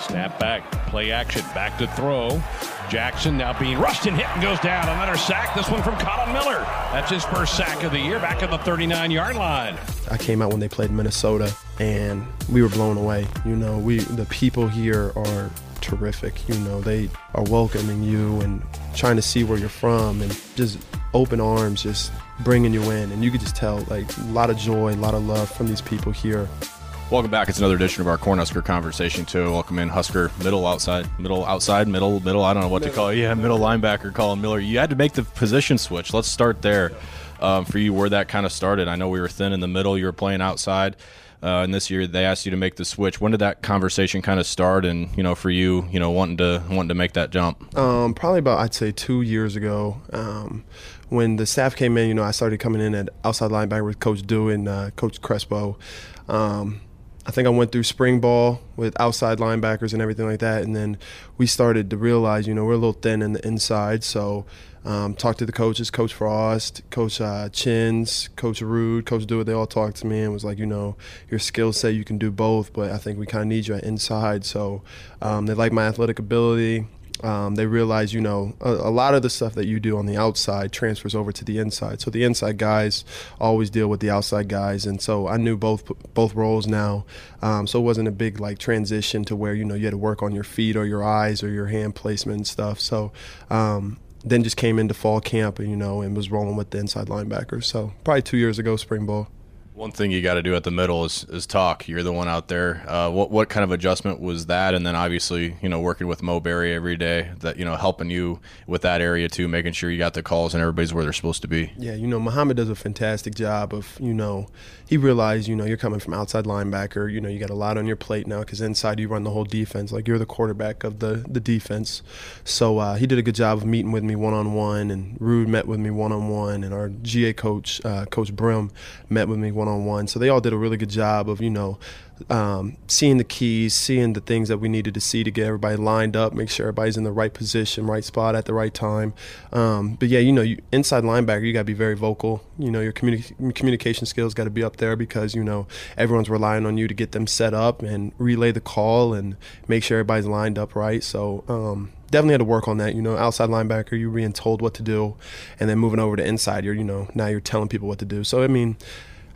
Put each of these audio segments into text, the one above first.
Snap back, play action, back to throw. Jackson now being rushed and hit and goes down. Another sack. This one from Collin Miller. That's his first sack of the year, back at the 39 yard line. I came out when they played Minnesota, and we were blown away. You know, we the people here are terrific. You know, they are welcoming you and trying to see where you're from, and just open arms, just bringing you in. And you could just tell, like, a lot of joy, a lot of love from these people here. Welcome back. It's another edition of our Cornhusker conversation too. Welcome in Husker middle outside, middle outside, middle middle. I don't know what middle. to call it. Yeah, middle linebacker Collin Miller. You had to make the position switch. Let's start there. Um, for you, where that kind of started. I know we were thin in the middle. You were playing outside. Uh, and this year they asked you to make the switch. When did that conversation kind of start? And you know, for you, you know, wanting to wanting to make that jump. Um, probably about I'd say two years ago. Um, when the staff came in, you know, I started coming in at outside linebacker with Coach Dew and uh, Coach Crespo. Um, I think I went through spring ball with outside linebackers and everything like that, and then we started to realize, you know, we're a little thin in the inside. So, um, talked to the coaches, Coach Frost, Coach uh, Chins, Coach Ruud, Coach Dewitt. They all talked to me and was like, you know, your skill set, you can do both, but I think we kind of need you at inside. So, um, they like my athletic ability um, they realize, you know, a, a, lot of the stuff that you do on the outside transfers over to the inside. So the inside guys always deal with the outside guys, and so I knew both both roles now. Um, so it wasn't a big like transition to where you know you had to work on your feet or your eyes or your hand placement and stuff. So. Um, then just came into fall camp, and you know, and was rolling with the inside linebackers. So probably two years ago, spring ball. One thing you got to do at the middle is, is talk. You're the one out there. Uh, what what kind of adjustment was that? And then obviously, you know, working with Mo Barry every day, that you know, helping you with that area too, making sure you got the calls and everybody's where they're supposed to be. Yeah, you know, Mohamed does a fantastic job of you know, he realized you know you're coming from outside linebacker. You know, you got a lot on your plate now because inside you run the whole defense. Like you're the quarterback of the the defense. So uh, he did a good job of meeting with me one on one, and Ruud met with me one on one, and our GA coach, uh, Coach Brim, met with me one on one. So they all did a really good job of, you know, um, seeing the keys, seeing the things that we needed to see to get everybody lined up, make sure everybody's in the right position, right spot at the right time. Um, but yeah, you know, you, inside linebacker, you got to be very vocal. You know, your communi- communication skills got to be up there because you know everyone's relying on you to get them set up and relay the call and make sure everybody's lined up right. So. Um, definitely had to work on that. You know, outside linebacker, you're being told what to do, and then moving over to inside, you're you know now you're telling people what to do. So I mean,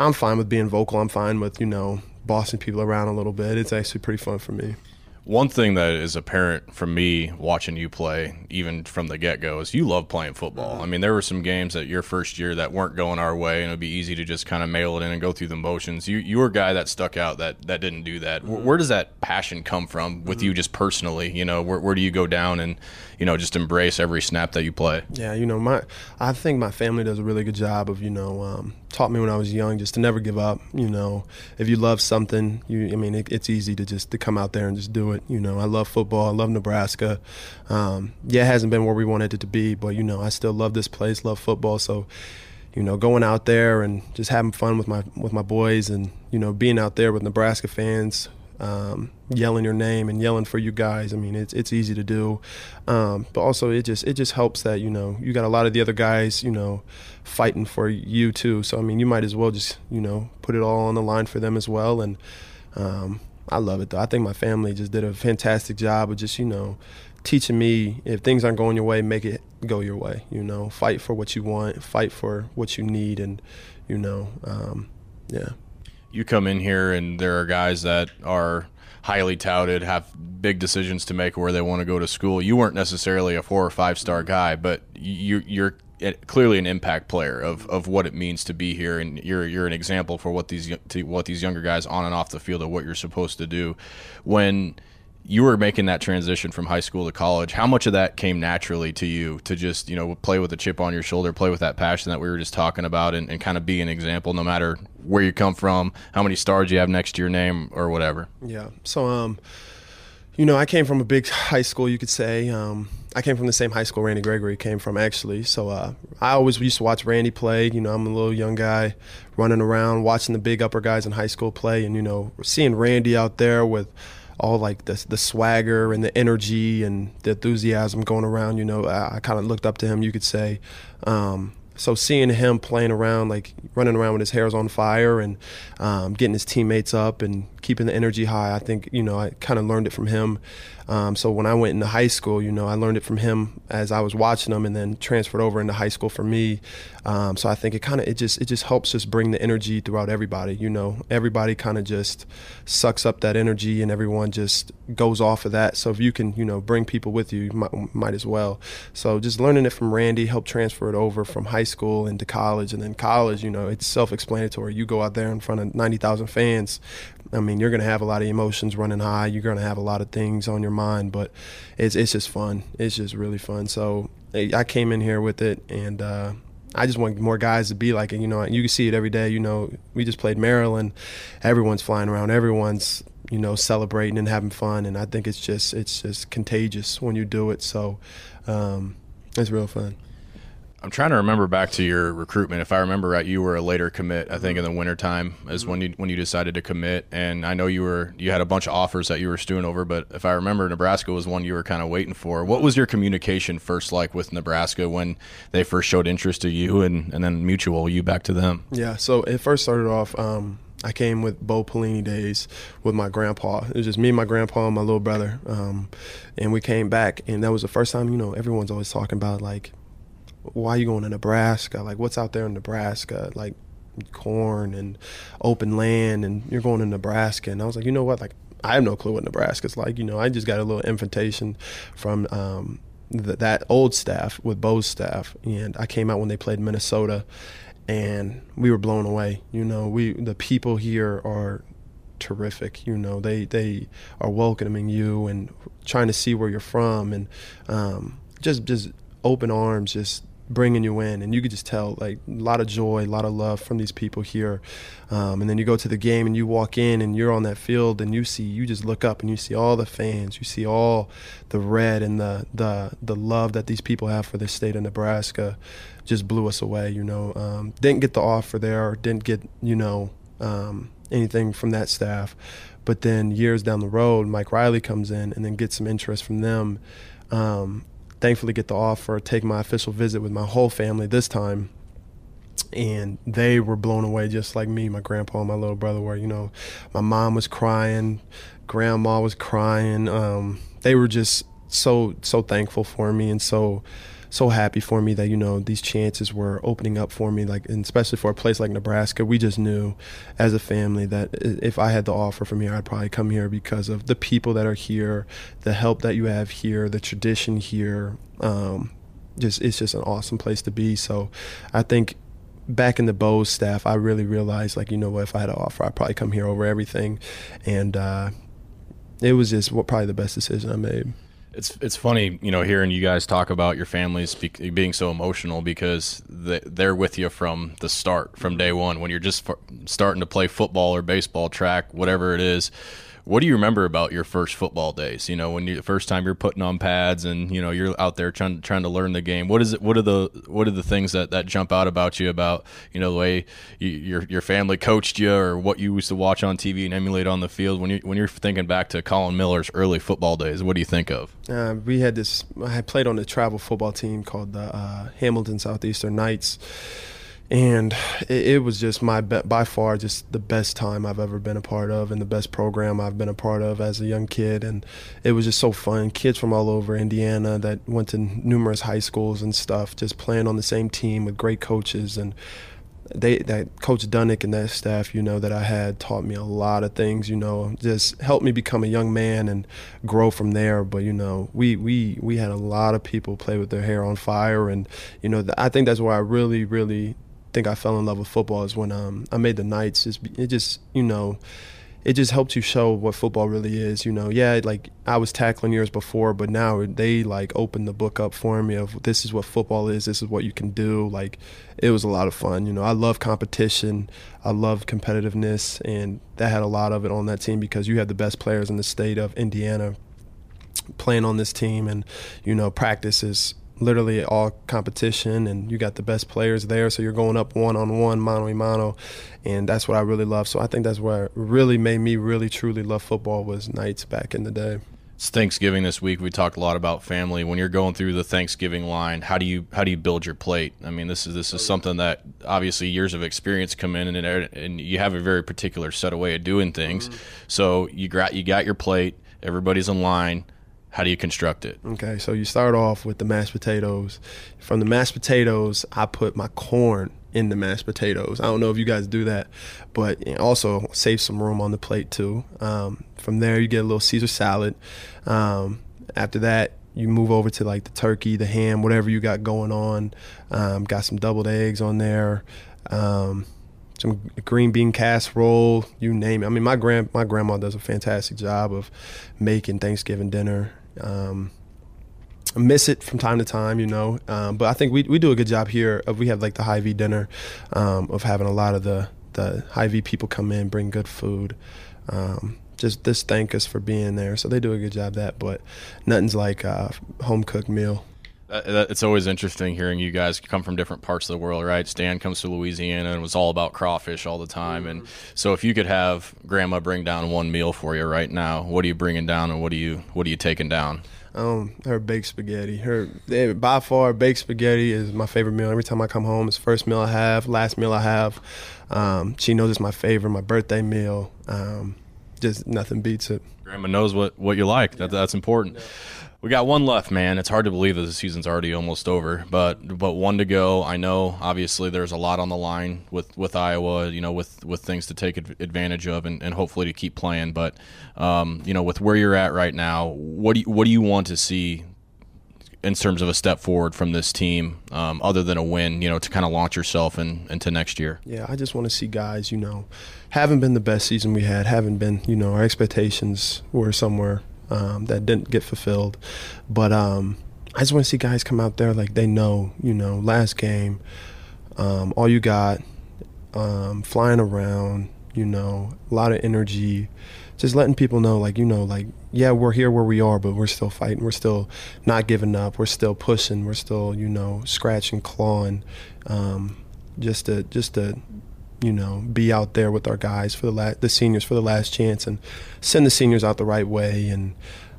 I'm fine with being vocal. I'm fine with you know bossing people around a little bit. It's actually pretty fun for me. One thing that is apparent from me watching you play, even from the get go, is you love playing football. I mean, there were some games that your first year that weren't going our way, and it would be easy to just kind of mail it in and go through the motions. You you were a guy that stuck out that that didn't do that. Mm-hmm. Where does that passion come from with mm-hmm. you, just personally? You know, where where do you go down and you know just embrace every snap that you play? Yeah, you know, my I think my family does a really good job of you know um, taught me when I was young just to never give up. You know, if you love something, you I mean it, it's easy to just to come out there and just do it. You know, I love football. I love Nebraska. Um, yeah, it hasn't been where we wanted it to be, but you know, I still love this place, love football. So, you know, going out there and just having fun with my with my boys, and you know, being out there with Nebraska fans um, yelling your name and yelling for you guys. I mean, it's it's easy to do, um, but also it just it just helps that you know you got a lot of the other guys you know fighting for you too. So I mean, you might as well just you know put it all on the line for them as well. And um, I love it though. I think my family just did a fantastic job of just you know teaching me if things aren't going your way, make it go your way. You know, fight for what you want, fight for what you need, and you know, um, yeah you come in here and there are guys that are highly touted, have big decisions to make where they want to go to school. You weren't necessarily a four or five star guy, but you, you're clearly an impact player of, of what it means to be here, and you're you're an example for what these what these younger guys on and off the field of what you're supposed to do. When you were making that transition from high school to college. How much of that came naturally to you to just, you know, play with a chip on your shoulder, play with that passion that we were just talking about, and, and kind of be an example no matter where you come from, how many stars you have next to your name, or whatever? Yeah. So, um, you know, I came from a big high school, you could say. Um, I came from the same high school Randy Gregory came from, actually. So uh, I always used to watch Randy play. You know, I'm a little young guy running around, watching the big upper guys in high school play, and, you know, seeing Randy out there with – all like the the swagger and the energy and the enthusiasm going around. You know, I, I kind of looked up to him. You could say. Um, so seeing him playing around, like running around with his hair on fire and um, getting his teammates up and keeping the energy high, I think you know I kind of learned it from him. Um, so when I went into high school, you know, I learned it from him as I was watching him, and then transferred over into high school for me. Um, so I think it kind of it just it just helps us bring the energy throughout everybody. You know, everybody kind of just sucks up that energy, and everyone just goes off of that. So if you can, you know, bring people with you, you might, might as well. So just learning it from Randy helped transfer it over from high school into college, and then college, you know, it's self-explanatory. You go out there in front of ninety thousand fans. I mean, you're going to have a lot of emotions running high. You're going to have a lot of things on your mind, but it's it's just fun. It's just really fun. So I came in here with it, and uh, I just want more guys to be like it. You know, you can see it every day. You know, we just played Maryland. Everyone's flying around. Everyone's you know celebrating and having fun, and I think it's just it's just contagious when you do it. So um, it's real fun. I'm trying to remember back to your recruitment. If I remember right, you were a later commit. I think in the wintertime is when you when you decided to commit. And I know you were you had a bunch of offers that you were stewing over. But if I remember, Nebraska was one you were kind of waiting for. What was your communication first like with Nebraska when they first showed interest to you, and and then mutual you back to them? Yeah. So it first started off. Um, I came with Bo Pelini days with my grandpa. It was just me, and my grandpa, and my little brother. Um, and we came back, and that was the first time. You know, everyone's always talking about like why are you going to Nebraska? Like, what's out there in Nebraska? Like, corn and open land, and you're going to Nebraska. And I was like, you know what? Like, I have no clue what Nebraska's like. You know, I just got a little invitation from um, th- that old staff with Bo's staff, and I came out when they played Minnesota, and we were blown away. You know, we the people here are terrific. You know, they they are welcoming you and trying to see where you're from, and um, just just open arms, just bringing you in, and you could just tell like a lot of joy, a lot of love from these people here. Um, and then you go to the game and you walk in and you're on that field and you see, you just look up and you see all the fans, you see all the red and the the the love that these people have for the state of Nebraska, just blew us away. You know, um, didn't get the offer there, didn't get you know um, anything from that staff. But then years down the road, Mike Riley comes in and then gets some interest from them. Um, thankfully get the offer, take my official visit with my whole family this time. And they were blown away just like me, my grandpa and my little brother were. You know, my mom was crying, grandma was crying. Um, they were just so so thankful for me and so so happy for me that you know these chances were opening up for me like and especially for a place like Nebraska. We just knew as a family that if I had the offer from here I'd probably come here because of the people that are here the help that you have here the tradition here. Um, just it's just an awesome place to be. So I think back in the Bo's staff I really realized like you know what if I had an offer I'd probably come here over everything. And uh, it was just what probably the best decision I made. It's it's funny, you know, hearing you guys talk about your families being so emotional because they, they're with you from the start, from day one, when you're just starting to play football or baseball, track, whatever it is what do you remember about your first football days? You know, when you the first time you're putting on pads and you know you're out there trying trying to learn the game. What is it? What are the what are the things that, that jump out about you about you know the way you, your your family coached you or what you used to watch on TV and emulate on the field when you when you're thinking back to Collin Miller's early football days? What do you think of? Uh, we had this. I played on a travel football team called the uh, Hamilton Southeastern Knights and it, it, was just my be- by far just the best time I've ever been a part of and the best program I've been a part of as a young kid. And it was just so fun. Kids from all over Indiana that went to numerous high schools and stuff just playing on the same team with great coaches. And they that coach Dunnick and that staff you know that I had taught me a lot of things you know just helped me become a young man and grow from there. But you know we we we had a lot of people play with their hair on fire. And you know I think that's where I really really think I fell in love with football is when um, I made the Knights. it just you know, it just helped you show what football really is. You know, yeah, like I was tackling years before, but now they like opened the book up for me of this is what football is. This is what you can do. Like it was a lot of fun. You know, I love competition. I love competitiveness, and that had a lot of it on that team because you have the best players in the state of Indiana playing on this team, and you know, practice is literally all competition and you got the best players there so you're going up one on one mano a mano and that's what I really love so I think that's what really made me really truly love football was Knights back in the day It's Thanksgiving this week. We talked a lot about family. When you're going through the Thanksgiving line, how do you how do you build your plate? I mean, this is this is something that obviously years of experience come in, and and you have a very particular set of way of doing things. Mm-hmm. So you got you got your plate. Everybody's in line. How do you construct it? Okay, so you start off with the mashed potatoes. From the mashed potatoes, I put my corn in the mashed potatoes. I don't know if you guys do that, but also save some room on the plate too. Um, from there, you get a little Caesar salad. Um, after that, you move over to like the turkey, the ham, whatever you got going on. Um, got some doubled eggs on there. Um, some green bean casserole, you name it. I mean, my grand my grandma does a fantastic job of making Thanksgiving dinner. Um, miss it from time to time, you know. Um, but I think we we do a good job here. Of, we have like the Hy-Vee dinner um, of having a lot of the the Hy-Vee people come in, bring good food. Um, just just thank us for being there. So they do a good job that. But nothing's like a home cooked meal. It's always interesting hearing you guys come from different parts of the world, right? Stan comes to Louisiana and it was all about crawfish all the time. And so, if you could have Grandma bring down one meal for you right now, what are you bringing down, and what are you what are you taking down? Um, her baked spaghetti. Her by far baked spaghetti is my favorite meal. Every time I come home, it's first meal I have, last meal I have. Um, she knows it's my favorite, my birthday meal. Um, just nothing beats it. Grandma knows what what you like. That, that's important. Yeah. We got one left, man. It's hard to believe that the season's already almost over, but but one to go. I know, obviously, there's a lot on the line with, with Iowa. You know, with with things to take advantage of, and, and hopefully to keep playing. But um, you know, with where you're at right now, what do you, what do you want to see in terms of a step forward from this team, um, other than a win? You know, to kind of launch yourself in, into next year. Yeah, I just want to see guys. You know, haven't been the best season we had. Haven't been. You know, our expectations were somewhere um, that didn't get fulfilled. But um, I just want to see guys come out there like they know, you know, last game, um, all you got, um, flying around, you know, a lot of energy, just letting people know, like, you know, like, yeah, we're here where we are, but we're still fighting. We're still not giving up. We're still pushing. We're still, you know, scratching, clawing, um, just to, just to, you know, be out there with our guys for the la- the seniors for the last chance and send the seniors out the right way and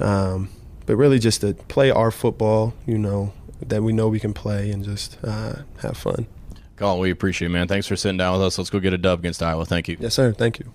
um, but really just to play our football, you know, that we know we can play and just uh, have fun. Collin, we appreciate it, man. Thanks for sitting down with us. Let's go get a dub against Iowa. Thank you. Yes, sir. Thank you.